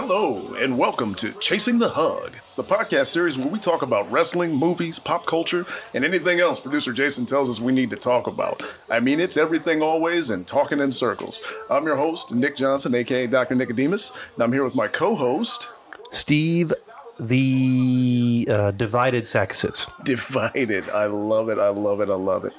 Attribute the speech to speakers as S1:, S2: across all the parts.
S1: Hello, and welcome to Chasing the Hug, the podcast series where we talk about wrestling, movies, pop culture, and anything else producer Jason tells us we need to talk about. I mean, it's everything always and talking in circles. I'm your host, Nick Johnson, aka Dr. Nicodemus, and I'm here with my co host,
S2: Steve, the uh, divided Saxits.
S1: Divided. I love it. I love it. I love it.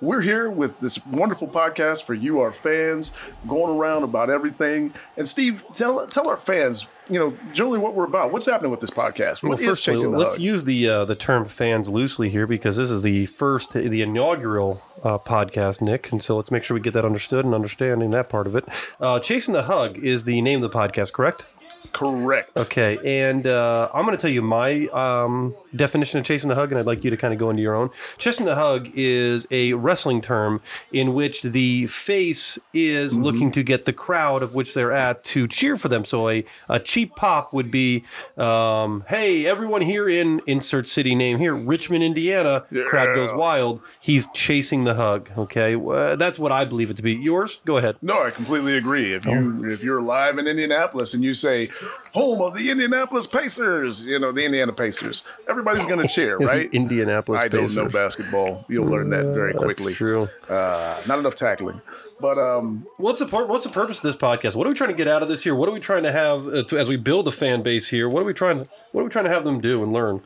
S1: We're here with this wonderful podcast for you, our fans, going around about everything. And Steve, tell tell our fans, you know, generally what we're about. What's happening with this podcast? What
S2: Well,
S1: is
S2: first,
S1: chasing the
S2: let's
S1: hug?
S2: use the uh, the term fans loosely here because this is the first, the inaugural uh, podcast, Nick, and so let's make sure we get that understood and understanding that part of it. Uh, Chasing the Hug is the name of the podcast, correct?
S1: Correct.
S2: Okay, and uh, I'm going to tell you my um, definition of chasing the hug, and I'd like you to kind of go into your own. Chasing the hug is a wrestling term in which the face is looking to get the crowd of which they're at to cheer for them. So a, a cheap pop would be, um, "Hey, everyone here in insert city name here, Richmond, Indiana." Crowd goes wild. He's chasing the hug. Okay, that's what I believe it to be. Yours? Go ahead.
S1: No, I completely agree. If you if you're live in Indianapolis and you say home of the Indianapolis Pacers, you know the Indiana Pacers, everybody's going to cheer, right?
S2: Indianapolis
S1: I don't know basketball. You'll learn that very quickly.
S2: That's true.
S1: Uh, not enough tackling, but um,
S2: What's the pur- What's the purpose of this podcast? What are we trying to get out of this here? What are we trying to have uh, to, as we build a fan base here? What are we trying to What are we trying to have them do and learn?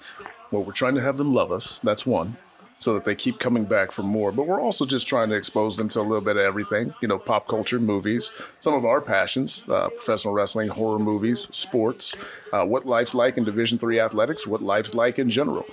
S1: well, we're trying to have them love us. That's one. So that they keep coming back for more. But we're also just trying to expose them to a little bit of everything, you know, pop culture, movies, some of our passions, uh, professional wrestling, horror movies, sports, uh, what life's like in Division Three athletics, what life's like in general.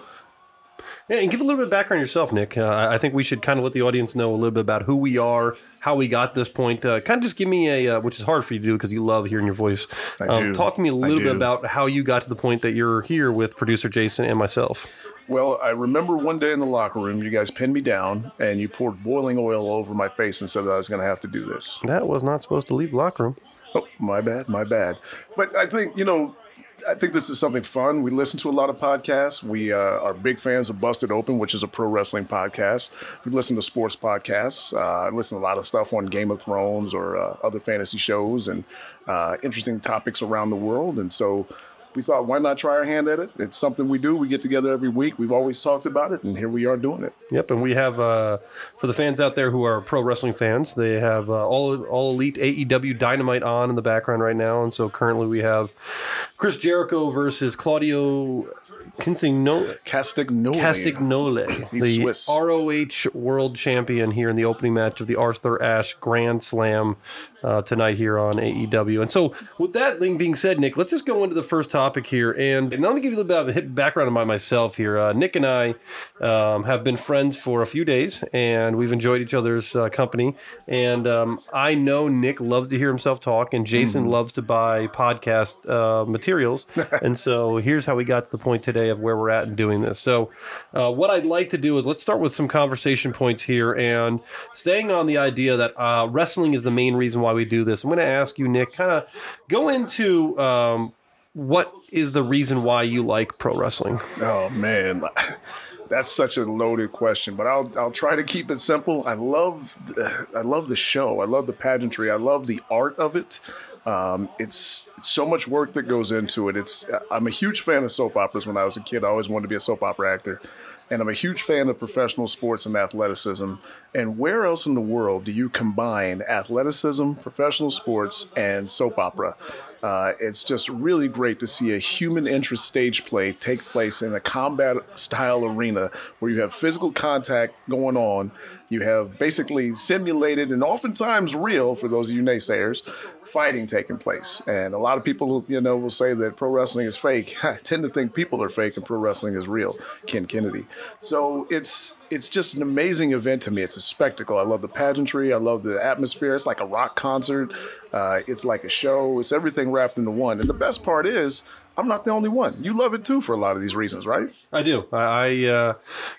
S2: Yeah, and give a little bit of background yourself, Nick. Uh, I think we should kind of let the audience know a little bit about who we are, how we got this point. Uh, kind of just give me a, uh, which is hard for you to do because you love hearing your voice.
S1: I
S2: Um, talk to me a little bit about how you got to the point that you're here with producer Jason and myself.
S1: Well, I remember one day in the locker room, you guys pinned me down and you poured boiling oil over my face and said that I was going to have to do this.
S2: That was not supposed to leave the locker room.
S1: Oh, my bad, my bad. But I think, you know, I think this is something fun. We listen to a lot of podcasts. We uh, are big fans of Busted Open, which is a pro wrestling podcast. We listen to sports podcasts. Uh, I listen to a lot of stuff on Game of Thrones or uh, other fantasy shows and uh, interesting topics around the world. And so we thought, why not try our hand at it? It's something we do. We get together every week. We've always talked about it, and here we are doing it.
S2: Yep, and we have uh, for the fans out there who are pro wrestling fans, they have uh, all all elite AEW Dynamite on in the background right now, and so currently we have Chris Jericho versus Claudio Castagnoli.
S1: Castagnoli.
S2: The
S1: Swiss.
S2: ROH World Champion here in the opening match of the Arthur Ashe Grand Slam uh, tonight here on AEW. And so, with that thing being said, Nick, let's just go into the first topic here. And, and let me give you a little bit of a background about myself here. Uh, Nick and I um, have been friends for a few days, and we've enjoyed each other's uh, company. And um, I know Nick loves to hear himself talk, and Jason loves to buy podcast uh, materials. and so, here's how we got to the point today of where we're at in doing this. So, uh, what I'd like to do is let's start with some conversation points here, and staying on the idea that uh, wrestling is the main reason why we do this. I'm going to ask you, Nick, kind of go into um, what is the reason why you like pro wrestling.
S1: Oh man, that's such a loaded question, but I'll I'll try to keep it simple. I love I love the show. I love the pageantry. I love the art of it. Um, it's, it's so much work that goes into it. It's I'm a huge fan of soap operas. When I was a kid, I always wanted to be a soap opera actor, and I'm a huge fan of professional sports and athleticism. And where else in the world do you combine athleticism, professional sports, and soap opera? Uh, it's just really great to see a human interest stage play take place in a combat style arena where you have physical contact going on. You have basically simulated and oftentimes real, for those of you naysayers, fighting taking place. And a lot of people, you know, will say that pro wrestling is fake. I tend to think people are fake and pro wrestling is real. Ken Kennedy. So it's it's just an amazing event to me. It's a spectacle. I love the pageantry. I love the atmosphere. It's like a rock concert. Uh, it's like a show. It's everything wrapped into one. And the best part is, I'm not the only one. You love it too for a lot of these reasons, right?
S2: I do. I, I uh,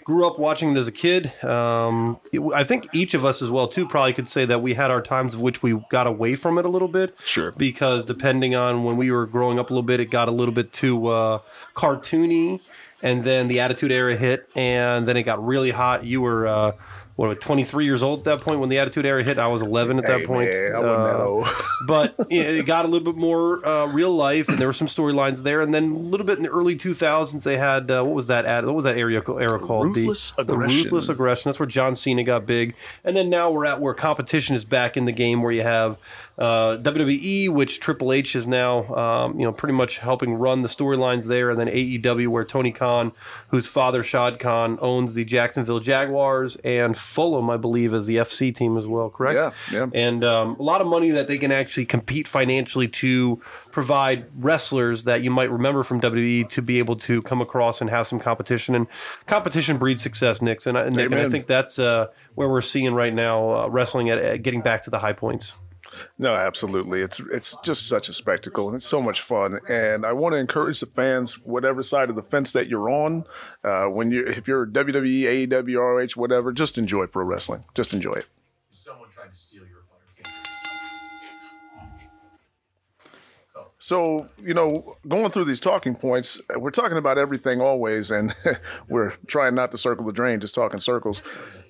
S2: grew up watching it as a kid. Um, it- I think each of us as well too probably could say that we had our times of which we got away from it a little bit.
S1: Sure.
S2: Because depending on when we were growing up a little bit, it got a little bit too uh, cartoony, and then the Attitude Era hit, and then it got really hot. You were. Uh, what 23 years old at that point when the Attitude Era hit. I was 11 at that
S1: Hey,
S2: point.
S1: man, I wasn't
S2: Uh, but you know, it got a little bit more uh, real life, and there were some storylines there. And then a little bit in the early 2000s, they had uh, what was that ad? What was that area era called?
S1: Ruthless
S2: the,
S1: Aggression.
S2: The ruthless aggression. That's where John Cena got big. And then now we're at where competition is back in the game, where you have uh, WWE, which Triple H is now, um, you know, pretty much helping run the storylines there, and then AEW, where Tony Khan, whose father Shad Khan owns the Jacksonville Jaguars, and Fulham, I believe, is the FC team as well. Correct?
S1: Yeah, yeah.
S2: and um, a lot of money that they can actually compete financially to provide wrestlers that you might remember from WWE to be able to come across and have some competition. And competition breeds success, Nick. And I, Nick, and I think that's uh, where we're seeing right now uh, wrestling at, at getting back to the high points.
S1: No, absolutely. It's it's just such a spectacle and it's so much fun. And I want to encourage the fans, whatever side of the fence that you're on, uh, when you if you're WWE, AEW, ROH, whatever, just enjoy pro wrestling. Just enjoy it.
S3: Someone tried to steal your
S1: So, you know, going through these talking points, we're talking about everything always, and we're trying not to circle the drain, just talking circles.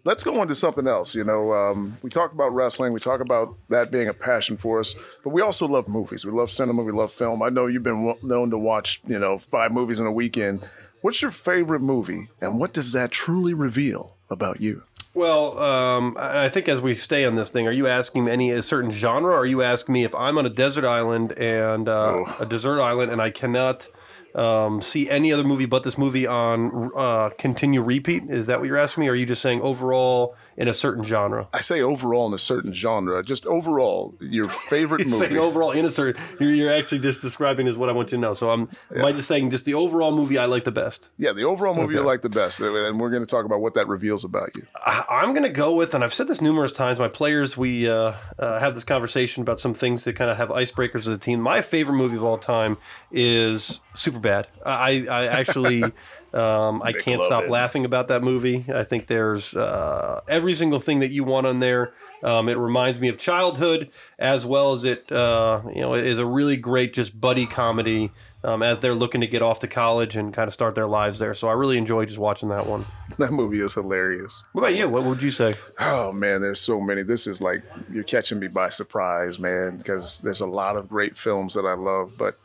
S1: Let's go on to something else. You know, um, we talk about wrestling, we talk about that being a passion for us, but we also love movies. We love cinema, we love film. I know you've been w- known to watch, you know, five movies in a weekend. What's your favorite movie, and what does that truly reveal about you?
S2: Well, um, I think as we stay on this thing, are you asking me any a certain genre? Or are you asking me if I'm on a desert island and uh, a desert island and I cannot um, see any other movie but this movie on uh, continue repeat? Is that what you're asking me? Or are you just saying overall in a certain genre?
S1: I say overall in a certain genre, just overall, your favorite
S2: You're saying
S1: movie.
S2: overall in a certain. You're, you're actually just describing as what I want you to know. So I'm am I just saying just the overall movie I like the best.
S1: Yeah, the overall movie
S2: Okay.
S1: like the best, and we're going to talk about what that reveals about you.
S2: I- I'm going to go with, and I've said this numerous times. My players, we uh, uh, have this conversation about some things that kind of have icebreakers as a team. My favorite movie of all time is Superbad. I, I actually, um, I can't stop
S1: McLovin.
S2: laughing about that movie. I think there's uh, every single thing that you want on there. Um, it reminds me of childhood, as well as it, uh, you know, it is a really great just buddy comedy. Um, as they're looking to get off to college and kind of start their lives there, so I really enjoy just watching that one.
S1: That movie is hilarious.
S2: What about you? What would you say?
S1: Oh man, there's so many. This is like you're catching me by surprise, man, because there's a lot of great films that I love. But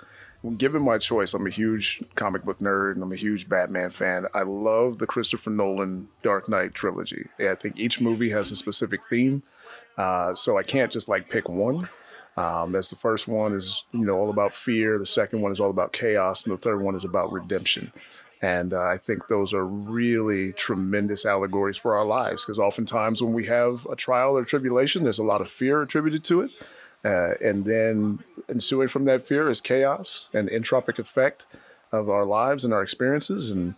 S1: given my choice, I'm a huge comic book nerd and I'm a huge Batman fan. I love the Christopher Nolan Dark Knight trilogy. I think each movie has a specific theme, uh, so I can't just like pick one. Um, as the first one is, you know, all about fear. The second one is all about chaos, and the third one is about redemption. And uh, I think those are really tremendous allegories for our lives because oftentimes when we have a trial or tribulation, there's a lot of fear attributed to it. Uh, and then ensuing from that fear is chaos and entropic effect of our lives and our experiences. And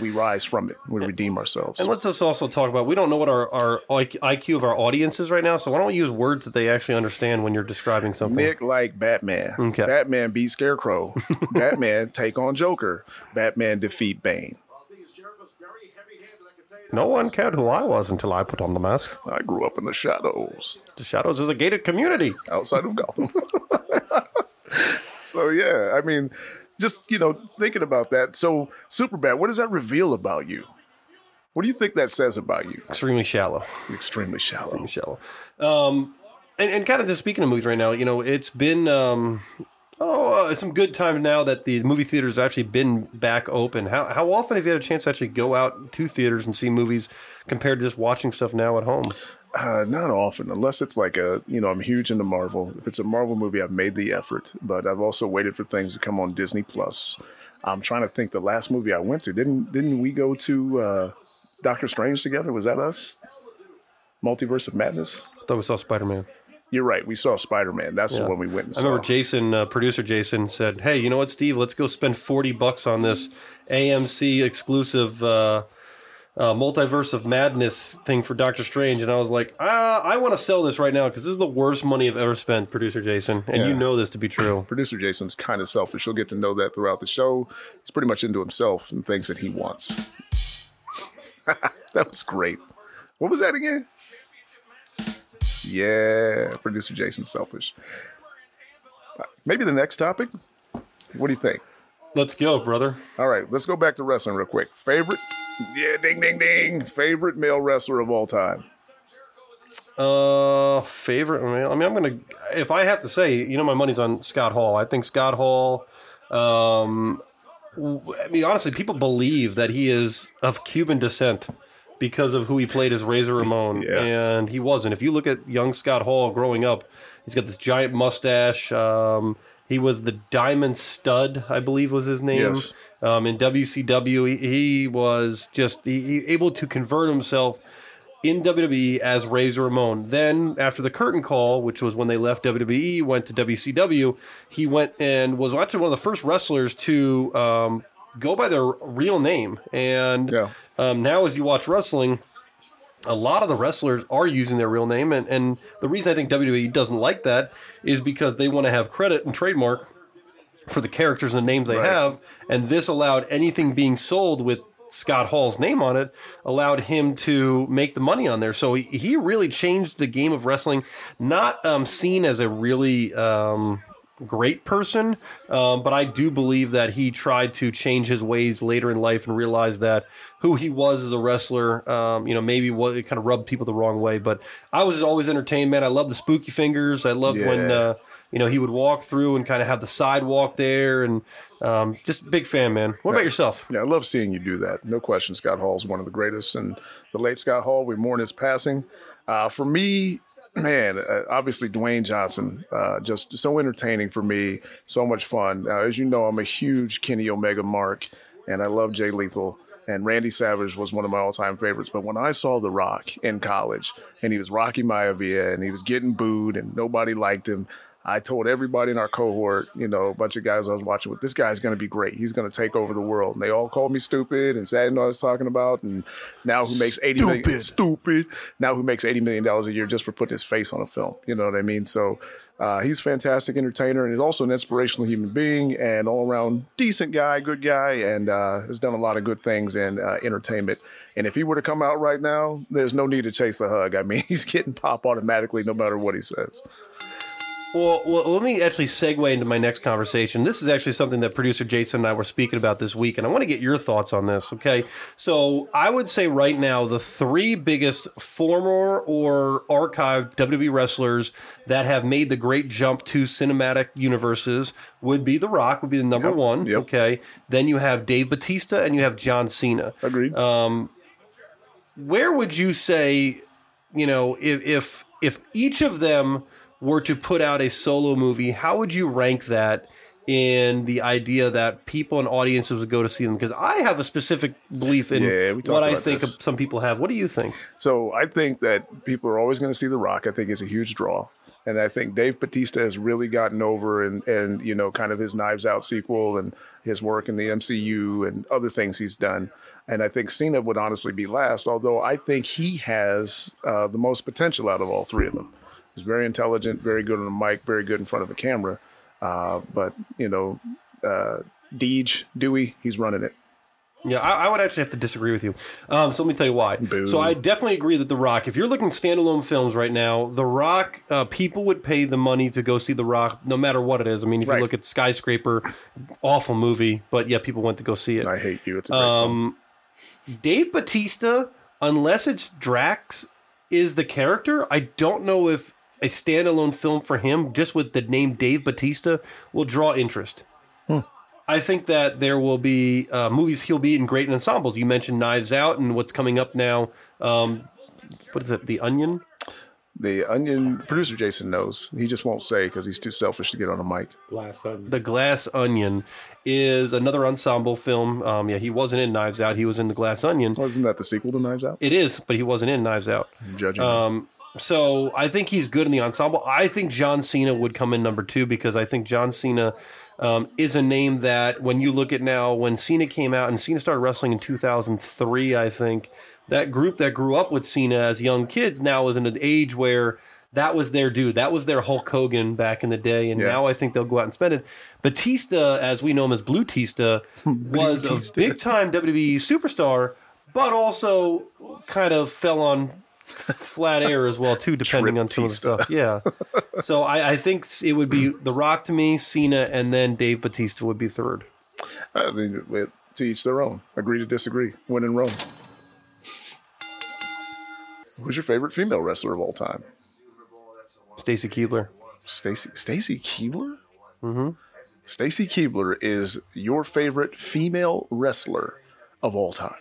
S1: we rise from it. We redeem ourselves.
S2: And let's just also talk about we don't know what our, our IQ of our audience is right now, so why don't we use words that they actually understand when you're describing something?
S1: Nick like Batman.
S2: Okay.
S1: Batman beat Scarecrow. Batman take on Joker. Batman defeat Bane.
S3: Jericho's very heavy-handed, I can tell you that.
S2: No one cared who I was until I put on the mask.
S1: I grew up in the shadows
S2: The Shadows is a gated community.
S1: outside of Gotham. so yeah, I mean, just you know, thinking about that. So Superbad, what does that reveal about you? What do you think that says about you?
S2: Extremely shallow.
S1: Extremely shallow.
S2: Extremely shallow. Um, and, and kind of just speaking of movies right now, you know, it's been um, oh uh, some good time now that the movie theaters have actually been back open. How how often have you had a chance to actually go out to theaters and see movies compared to just watching stuff now at home?
S1: Uh, not often, unless it's like a, you know, I'm huge into Marvel. If it's a Marvel movie, I've made the effort, but I've also waited for things to come on Disney Plus. I'm trying to think. The last movie I went to didn't didn't we go to uh, Doctor Strange together? Was that us? Multiverse of Madness.
S2: I thought we saw Spider Man.
S1: You're right. We saw Spider Man. That's the one we went and
S2: I remember Jason, uh, producer Jason, said, "Hey, you know what, Steve? Let's go spend forty bucks on this AMC exclusive uh, uh, multiverse of madness thing for Doctor Strange." And I was like, uh, "I want to sell this right now because this is the worst money I've ever spent." Producer Jason, and you know this to be true.
S1: Producer Jason's kind of selfish. You'll get to know that throughout the show. He's pretty much into himself and things that he wants. that was great. What was that again? Yeah, producer Jason selfish. Maybe the next topic. What do you think?
S2: Let's go, brother.
S1: All right, let's go back to wrestling real quick. Favorite Yeah, ding, ding, ding. Favorite male wrestler of all time.
S2: Uh, favorite. male? I mean, I'm gonna. If I have to say, you know, my money's on Scott Hall. I think Scott Hall. Um, I mean, honestly, people believe that he is of Cuban descent because of who he played as Razor Ramon,
S1: Yeah.
S2: and he wasn't. If you look at young Scott Hall growing up, he's got this giant mustache. Um, he was the Diamond Stud, I believe, was his name.
S1: Yes.
S2: Um, in WCW, he, he was just he, he able to convert himself in WWE as Razor Ramon. Then, after the curtain call, which was when they left WWE, went to WCW, he went and was actually one of the first wrestlers to um, go by their real name. And
S1: Yeah.
S2: um, now, as you watch wrestling, a lot of the wrestlers are using their real name. And, and the reason I think WWE doesn't like that is because they want to have credit and trademark for the characters and the names they
S1: Right.
S2: have. And this allowed anything being sold with Scott Hall's name on it, allowed him to make the money on there. So he, he really changed the game of wrestling, not um, seen as a really. Um, Great person, um, but I do believe that he tried to change his ways later in life and realized that who he was as a wrestler, um, you know, maybe what it kind of rubbed people the wrong way. But I was always entertained, man. I love the spooky fingers. I loved when uh, you know, he would walk through and kind of have the sidewalk there, and um, just big fan, man. What about yourself?
S1: Yeah, I love seeing you do that. No question, Scott Hall is one of the greatest, and the late Scott Hall, we mourn his passing. Uh, for me, man, uh, obviously Dwayne Johnson, uh, just so entertaining for me, so much fun. Uh, as you know, I'm a huge Kenny Omega mark, and I love Jay Lethal. And Randy Savage was one of my all-time favorites. But when I saw The Rock in college, and he was Rocky Maivia, and he was getting booed, and nobody liked him, I told everybody in our cohort, you know, a bunch of guys I was watching with, this guy's going to be great. He's going to take over the world. And they all called me stupid and didn't know I was talking about. And now who makes eighty million? Stupid. Now who makes $80 million a year just for putting his face on a film? You know what I mean? So uh, he's a fantastic entertainer and he's also an inspirational human being and all around decent guy, good guy, and uh, has done a lot of good things in uh, entertainment. And if he were to come out right now, there's no need to chase the hug. I mean, he's getting pop automatically no matter what he says.
S2: Well, well, let me actually segue into my next conversation. This is actually something that producer Jason and I were speaking about this week, and I want to get your thoughts on this. Okay, so I would say right now the three biggest former or archived WWE wrestlers that have made the great jump to cinematic universes would be The Rock, would be the number
S1: Yep,
S2: one.
S1: yep.
S2: Okay, then you have Dave Batista and you have John Cena.
S1: Agreed.
S2: Um, where would you say, you know, if if if each of them were to put out a solo movie, how would you rank that in the idea that people and audiences would go to see them? Because I have a specific belief in
S1: Yeah,
S2: what I think
S1: this.
S2: some people have. What do you think?
S1: So I think that people are always going to see The Rock. I think it's a huge draw. And I think Dave Batista has really gotten over and, and you know, kind of his Knives Out sequel and his work in the MCU and other things he's done. And I think Cena would honestly be last, although I think he has uh, the most potential out of all three of them. He's very intelligent, very good on the mic, very good in front of a camera. Uh, but, you know, uh, Deej, Dewey, he's running it.
S2: Yeah, I, I would actually have to disagree with you. Um, so let me tell you why.
S1: Boo.
S2: So I definitely agree that The Rock, if you're looking at standalone films right now, The Rock, uh, people would pay the money to go see The Rock, no matter what it is. I mean, if
S1: Right.
S2: you look at Skyscraper, awful movie, but yeah, people went to go see it.
S1: I hate you. It's a great film.
S2: Dave Batista, unless it's Drax, is the character. I don't know if a standalone film for him, just with the name Dave Batista, will draw interest. I think that there will be uh, movies he'll be in great ensembles. You mentioned Knives Out and what's coming up now. Um, what is it? The Onion.
S1: The Onion producer Jason knows. He just won't say because he's too selfish to get on a mic.
S4: Glass Onion.
S2: The Glass Onion is another ensemble film. Um, yeah, he wasn't in Knives Out. He was in The Glass Onion.
S1: Wasn't that the sequel to Knives Out?
S2: It is, but he wasn't in Knives Out.
S1: Judging.
S2: Um, so I think he's good in the ensemble. I think John Cena would come in number two because I think John Cena um, is a name that when you look at now, when Cena came out and Cena started wrestling in 2003, I think that group that grew up with Cena as young kids now is in an age where that was their dude. That was their Hulk Hogan back in the day. And
S1: Yeah.
S2: now I think they'll go out and spend it. Batista, as we know him as Blue Tista, was a big time WWE superstar, but also kind of fell on flat air as well too, depending on some of the stuff. Yeah. So I, I think it would be The Rock to me, Cena, and then Dave Batista would be third.
S1: I mean, To each their own. Agree to disagree. Win in Rome. Who's your favorite female wrestler of all time?
S2: Stacy Keibler.
S1: Stacy Stacy Keibler. Mm-hmm. Stacy Keibler is your favorite female wrestler of all time.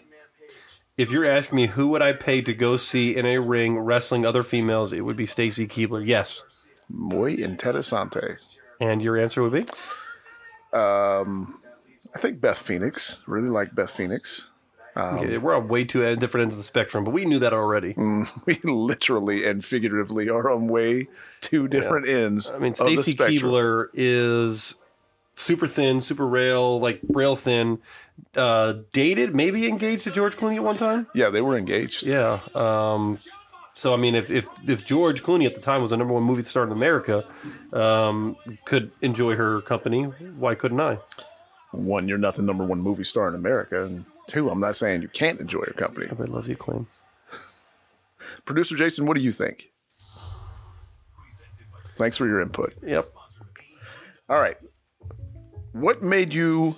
S2: If you're asking me who would I pay to go see in a ring wrestling other females, it would be Stacy Keibler. Yes.
S1: Muy interesante.
S2: And your answer would be?
S1: Um, I think Beth Phoenix. Really like Beth Phoenix.
S2: Okay, we're on way too uh, different ends of the spectrum, but we knew that already.
S1: We literally and figuratively are on way two different ends.
S2: I mean, Stacy. Keibler is super thin, super rail, like rail thin. Uh, dated, maybe engaged to George Clooney at one time.
S1: Yeah, they were engaged.
S2: Yeah. Um, so I mean, if, if if George Clooney at the time was the number one movie star in America, um, could enjoy her company, why couldn't I?
S1: One, you're not the number one movie star in America, and two, I'm not saying you can't enjoy your company.
S2: Everybody loves you, claim.
S1: Producer Jason, what do you think? Thanks for your input.
S2: Yep.
S1: All right, what made you?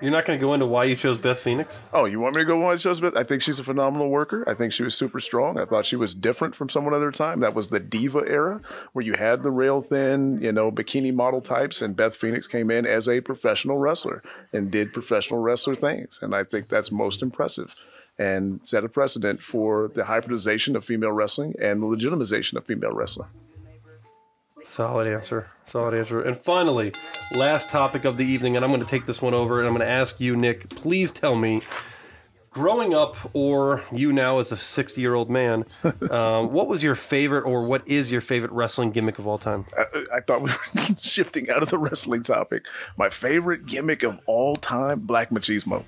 S2: You're not going to go into why you chose Beth Phoenix.
S1: Oh, you want me to go why I chose Beth? I think she's a phenomenal worker. I think she was super strong. I thought she was different from someone other time. That was the diva era where you had the rail thin, you know, bikini model types, and Beth Phoenix came in as a professional wrestler and did professional wrestler things. And I think that's most impressive and set a precedent for the hybridization of female wrestling and the legitimization of female wrestling.
S2: Solid answer. Solid answer. And finally, last topic of the evening, and I'm going to take this one over and I'm going to ask you, Nick, please tell me, growing up, or you now as a 60 year old man, um, what was your favorite or what is your favorite wrestling gimmick of all time?
S1: I, I thought we were shifting out of the wrestling topic. My favorite gimmick of all time, Black Machismo.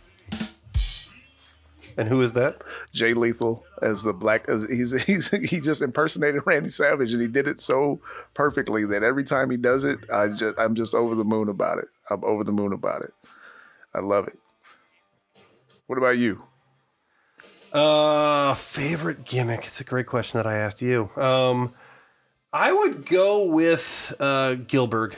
S2: And who is that?
S1: Jay Lethal as the black as he's he's he just impersonated Randy Savage and he did it so perfectly that every time he does it, I just I'm just over the moon about it. I'm over the moon about it. I love it. What about you?
S2: Uh, favorite gimmick. It's a great question that I asked you. Um, I would go with uh, Gillberg.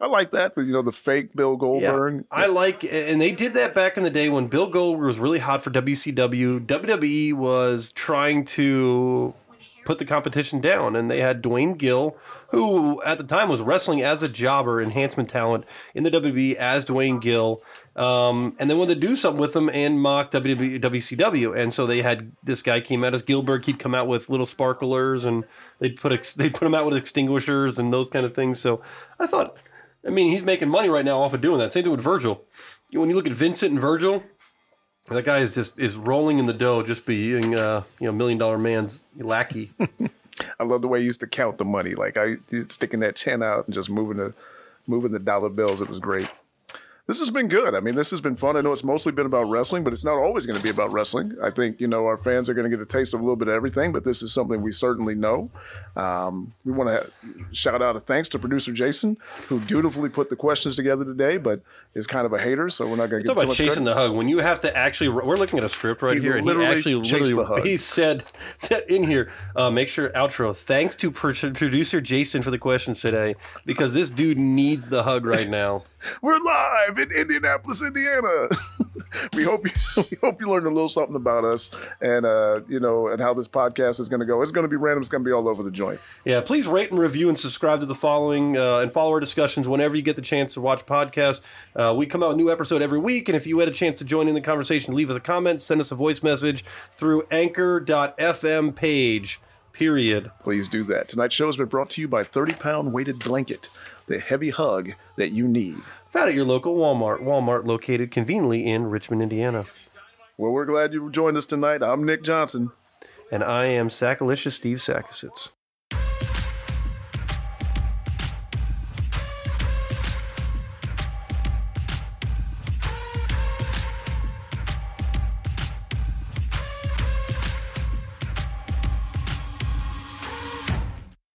S1: I like that. You know, the fake Bill Goldberg.
S2: I like, and they did that back in the day when Bill Goldberg was really hot for WCW. WWE was trying to put the competition down, and they had Duane Gill, who at the time was wrestling as a jobber, enhancement talent in the WWE as Duane Gill. Um, and they wanted to do something with him and mock WWE, WCW, and so they had this guy came out as Gillberg. He'd come out with little sparklers, and they'd put ex- they'd put him out with extinguishers and those kind of things. So I thought, I mean, he's making money right now off of doing that. Same thing with Virgil. When you look at Vincent and Virgil, that guy is just is rolling in the dough, just being uh, you know million dollar man's lackey.
S1: I love the way he used to count the money. Like I sticking that chin out and just moving the moving the dollar bills. It was great. This has been good. I mean, this has been fun. I know it's mostly been about wrestling, but it's not always going to be about wrestling. I think, you know, our fans are going to get a taste of a little bit of everything, but this is something we certainly know. Um, we want to shout out a thanks to producer Jason, who dutifully put the questions together today, but is kind of a hater, so we're not going to
S2: Talk
S1: give too
S2: about
S1: much
S2: chasing
S1: credit.
S2: the hug. When you have to actually, we're looking at a script right
S1: He
S2: here, and he
S1: literally
S2: actually literally
S1: the hug.
S2: he said that in here. Uh, make sure outro. Thanks to pro- producer Jason for the questions today, because this dude needs the hug right now.
S1: We're live in Indianapolis, Indiana. we hope you we hope you learned a little something about us and uh, you know and how this podcast is going to go. It's going to be random. It's going to be all over the joint.
S2: Yeah, please rate and review and subscribe to the following uh, and follow our discussions whenever you get the chance to watch podcasts. Uh, we come out with a new episode every week, and if you had a chance to join in the conversation, leave us a comment, send us a voice message through anchor.fm page. Period.
S1: Please do that. Tonight's show has been brought to you by 30 pound weighted blanket, the heavy hug that you need.
S2: Found at your local Walmart. Walmart located conveniently in Richmond, Indiana.
S1: Well, we're glad you joined us tonight. I'm Nick Johnson.
S2: And I am Sackalicious Steve Sakosits.